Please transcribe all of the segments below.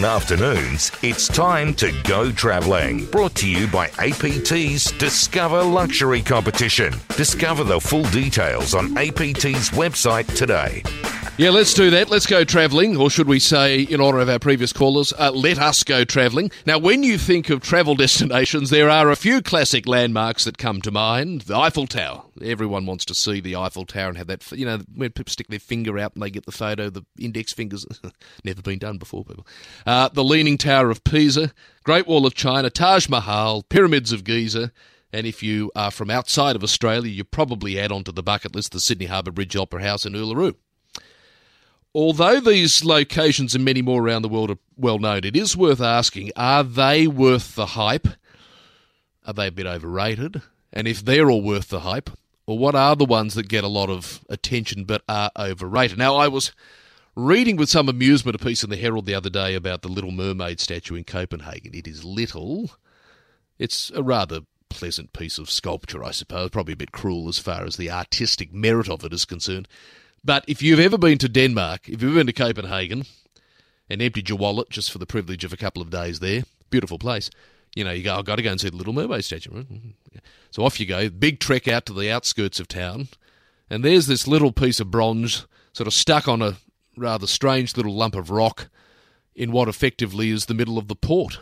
on afternoons, it's time to go travelling. Brought to you by APT's Discover Luxury Competition. Discover the full details on APT's website today. Yeah, let's do that. Let's go travelling, or should we say, in honour of our previous callers, uh, let us go travelling. Now, when you think of travel destinations, there are a few classic landmarks that come to mind. The Eiffel Tower. Everyone wants to see the Eiffel Tower and have that, you know, when people stick their finger out and they get the photo, the index fingers. Never been done before, people. Uh, the Leaning Tower of Pisa, Great Wall of China, Taj Mahal, Pyramids of Giza. And if you are from outside of Australia, you probably add onto the bucket list the Sydney Harbour Bridge Opera House in Uluru. Although these locations and many more around the world are well known, it is worth asking are they worth the hype? Are they a bit overrated? And if they're all worth the hype, well, what are the ones that get a lot of attention but are overrated? Now, I was reading with some amusement a piece in the Herald the other day about the Little Mermaid statue in Copenhagen. It is little, it's a rather pleasant piece of sculpture, I suppose, probably a bit cruel as far as the artistic merit of it is concerned. But if you've ever been to Denmark, if you've ever been to Copenhagen and emptied your wallet just for the privilege of a couple of days there, beautiful place, you know, you go, I've got to go and see the Little Mermaid statue. So off you go, big trek out to the outskirts of town, and there's this little piece of bronze sort of stuck on a rather strange little lump of rock in what effectively is the middle of the port.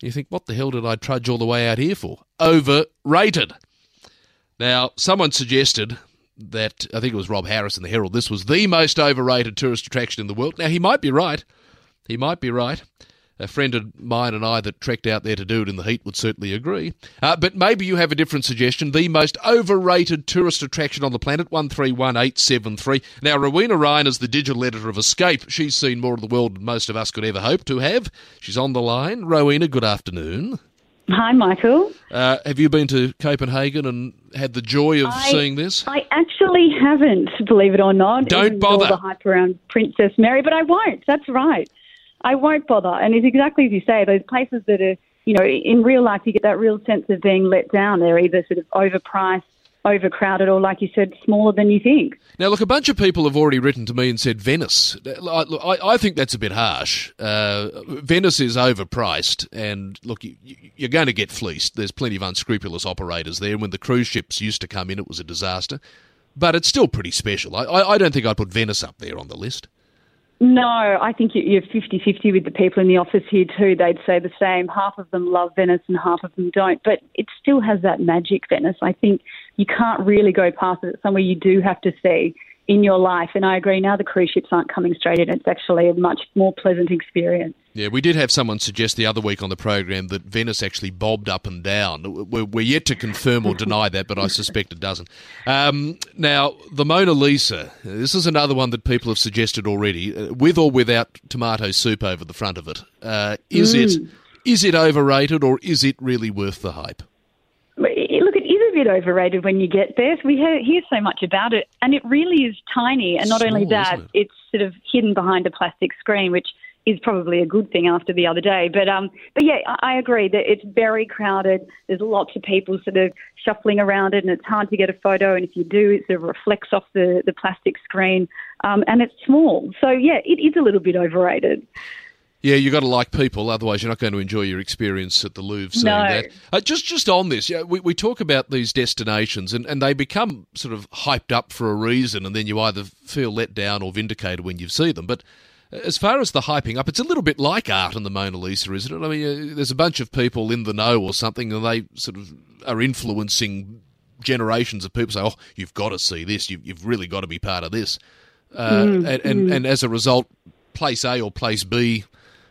You think, what the hell did I trudge all the way out here for? Overrated. Now, someone suggested that I think it was Rob Harris in the Herald. This was the most overrated tourist attraction in the world. Now he might be right. He might be right. A friend of mine and I that trekked out there to do it in the heat would certainly agree. Uh, but maybe you have a different suggestion. The most overrated tourist attraction on the planet, 131873. Now, Rowena Ryan is the digital editor of Escape. She's seen more of the world than most of us could ever hope to have. She's on the line. Rowena, good afternoon. Hi, Michael. Uh, have you been to Copenhagen and had the joy of I, seeing this? I actually haven't, believe it or not. Don't bother. All the hype around Princess Mary, but I won't. That's right. I won't bother. And it's exactly as you say, those places that are, you know, in real life, you get that real sense of being let down. They're either sort of overpriced, overcrowded, or, like you said, smaller than you think. Now, look, a bunch of people have already written to me and said Venice. I, I, I think that's a bit harsh. Uh, Venice is overpriced, and look, you, you're going to get fleeced. There's plenty of unscrupulous operators there. When the cruise ships used to come in, it was a disaster. But it's still pretty special. I, I, I don't think I'd put Venice up there on the list. No, I think you're 50 50 with the people in the office here too. They'd say the same. Half of them love Venice and half of them don't. But it still has that magic, Venice. I think you can't really go past it. It's somewhere you do have to see in your life. And I agree, now the cruise ships aren't coming straight in. It's actually a much more pleasant experience. Yeah, we did have someone suggest the other week on the program that Venice actually bobbed up and down. We're, we're yet to confirm or deny that, but I suspect it doesn't. Um, now, the Mona Lisa, this is another one that people have suggested already, uh, with or without tomato soup over the front of it. Uh, is Mm. it is it overrated or is it really worth the hype? Look, it is a bit overrated when you get there. We hear, hear so much about it, and it really is tiny. And not only Small, that, isn't it? it's sort of hidden behind a plastic screen, which is probably a good thing after the other day. But um, but yeah, I, I agree that it's very crowded. There's lots of people sort of shuffling around it, and it's hard to get a photo. And if you do, it sort of reflects off the the plastic screen, um, and it's small. So yeah, it is a little bit overrated. Yeah, you've got to like people, otherwise you're not going to enjoy your experience at the Louvre. Seeing No. that, uh, just just on this, yeah, we, we talk about these destinations, and, and they become sort of hyped up for a reason, and then you either feel let down or vindicated when you see them. But as far as the hyping up, it's a little bit like art and the Mona Lisa, isn't it? I mean, uh, there's a bunch of people in the know or something, and they sort of are influencing generations of people. Say, "Oh, you've got to see this. You, you've really got to be part of this." Uh, and, and and as a result, place A or place B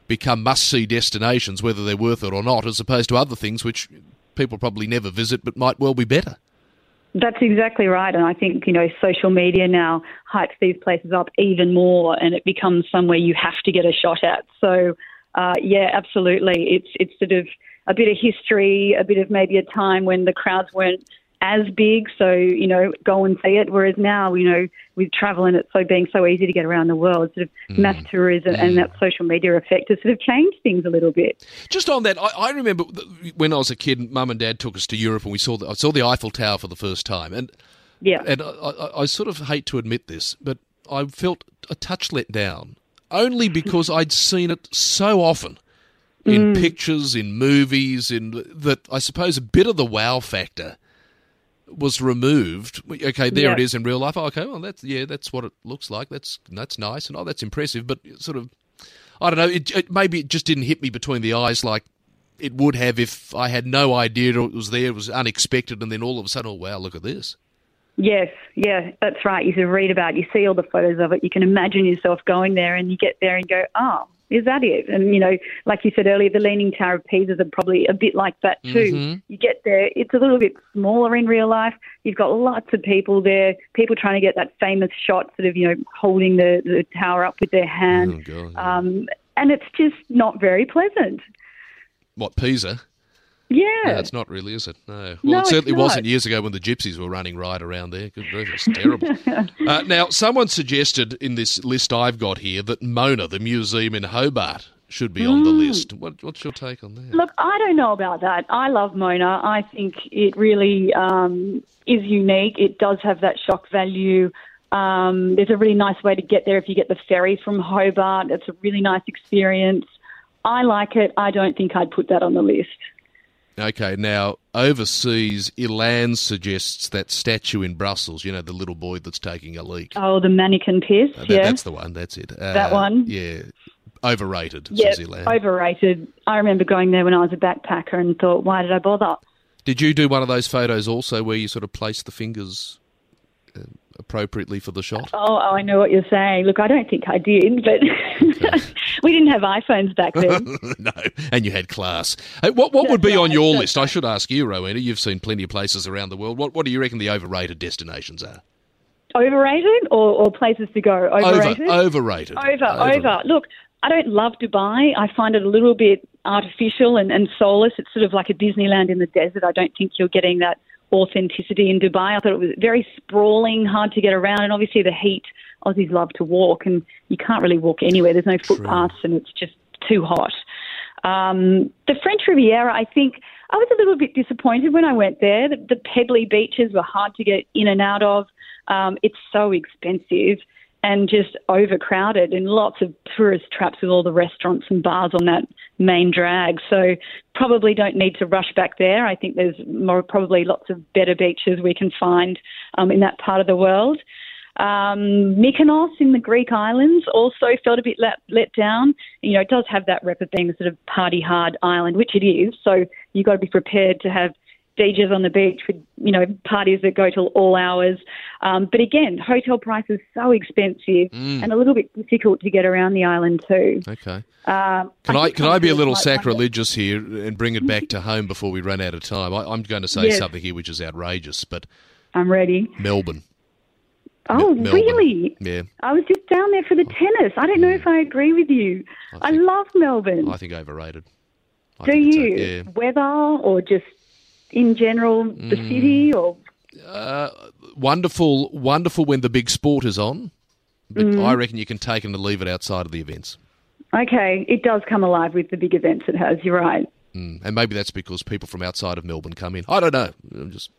become must see destinations, whether they're worth it or not, as opposed to other things which people probably never visit but might well be better. That's exactly right. And I think, you know, social media now hypes these places up even more and it becomes somewhere you have to get a shot at. So, uh, yeah, absolutely. It's, it's sort of a bit of history, a bit of maybe a time when the crowds weren't as big. So, you know, go and see it. Whereas now, you know, with travel and it's so being so easy to get around the world, sort of mm. mass tourism and mm. that social media effect has sort of changed things a little bit. Just on that, I, I remember when I was a kid, Mum and Dad took us to Europe, and we saw the, I saw the Eiffel Tower for the first time, and Yeah. and I, I, I sort of hate to admit this, but I felt a touch let down only because I'd seen it so often in mm. pictures, in movies, in that I suppose a bit of the wow factor was removed. Okay, there it is in real life. Oh, okay, well that's yeah, that's what it looks like. That's that's nice and oh, that's impressive. But sort of, I don't know. It, it maybe it just didn't hit me between the eyes like it would have if I had no idea it was there. It was unexpected, and then all of a sudden, oh wow, look at this. Yes, yeah, that's right. You sort of read about it, you see all the photos of it, you can imagine yourself going there and you get there and go, oh, is that it? And, you know, like you said earlier, the Leaning Tower of Pisa is probably a bit like that too. You get there, it's a little bit smaller in real life. You've got lots of people there, people trying to get that famous shot, sort of, you know, holding the, the tower up with their hand. Oh, God. Um, and it's just not very pleasant. What Pisa? Yeah. No, it's not really, is it? No. Well, No, it certainly wasn't years ago when the gypsies were running riot around there. Good grief, it's terrible. uh, now, someone suggested in this list I've got here that Mona, the museum in Hobart, should be on the Mm. list. What, what's your take on that? Look, I don't know about that. I love Mona. I think it really um, is unique. It does have that shock value. Um, there's a really nice way to get there if you get the ferry from Hobart. It's a really nice experience. I like it. I don't think I'd put that on the list. Okay, now, overseas, Ilan suggests that statue in Brussels, you know, the little boy that's taking a leak. Oh, the Manneken Pis. Uh, that- yeah. That's the one, that's it. Uh, That one? Yeah. Overrated, yeah, says Ilan. overrated. I remember going there when I was a backpacker and thought, why did I bother? Did you do one of those photos also where you sort of place the fingers uh, appropriately for the shot? Oh, oh, I know what you're saying. Look, I don't think I did, but we didn't have iPhones back then. no, and you had class. Hey, what what would be on your list? I should ask you, Rowena. You've seen plenty of places around the world. What what do you reckon the overrated destinations are? Overrated or, or places to go? Overrated? Over, overrated. over, over. Look, I don't love Dubai. I find it a little bit artificial and, and soulless. It's sort of like a Disneyland in the desert. I don't think you're getting that authenticity in Dubai. I thought it was very sprawling, hard to get around, and obviously the heat. Aussies love to walk, and you can't really walk anywhere. There's no footpaths, and it's just too hot. Um, the French Riviera, I think I was a little bit disappointed when I went there. The, the pebbly beaches were hard to get in and out of. Um, it's so expensive and just overcrowded and lots of tourist traps with all the restaurants and bars on that main drag. So probably don't need to rush back there. I think there's more probably lots of better beaches we can find um, in that part of the world. Um, Mykonos in the Greek islands also felt a bit let, let down. You know, it does have that rep of being a sort of party hard island, which it is. So you've got to be prepared to have DJs on the beach with, you know, parties that go till all hours. Um, but again, hotel prices so expensive and a little bit difficult to get around the island too. Okay. Um, Can I, think can I be a little might sacrilegious here and bring it back to home before we run out of time? I, I'm going to say Yes. something here which is outrageous, but I'm ready. Melbourne. Oh, Melbourne. really? Yeah, I was just down there for the tennis. I don't know if I agree with you. I, think- love Melbourne. I think overrated. I Do think you? yeah. Weather or just in general the Mm. city or Uh, wonderful, wonderful when the big sport is on, but Mm. I reckon you can take and leave it outside of the events. okay, it does come alive with the big events it has. You're right. Mm. And maybe that's because people from outside of Melbourne come in. I don't know. I'm just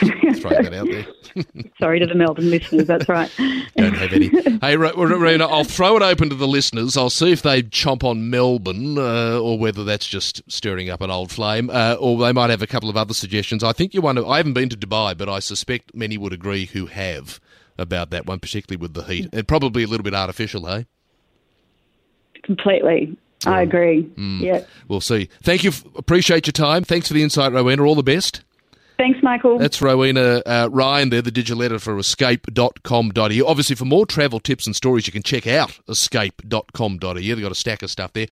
throwing that out there. Sorry to the Melbourne listeners. That's right. Don't have any. Hey, Rowena, I'll throw it open to the listeners. I'll see if they chomp on Melbourne uh, or whether that's just stirring up an old flame, uh, or they might have a couple of other suggestions. I think you want to. I haven't been to Dubai, but I suspect many would agree who have about that one, particularly with the heat. And probably a little bit artificial, hey? Completely. I agree. Mm. Yeah. We'll see. Thank you. f- Appreciate your time. Thanks for the insight, Rowena. All the best. Thanks, Michael. That's Rowena uh, Ryan there, the digital editor for escape.com.au. Obviously, for more travel tips and stories, you can check out escape.com.au. They've got a stack of stuff there.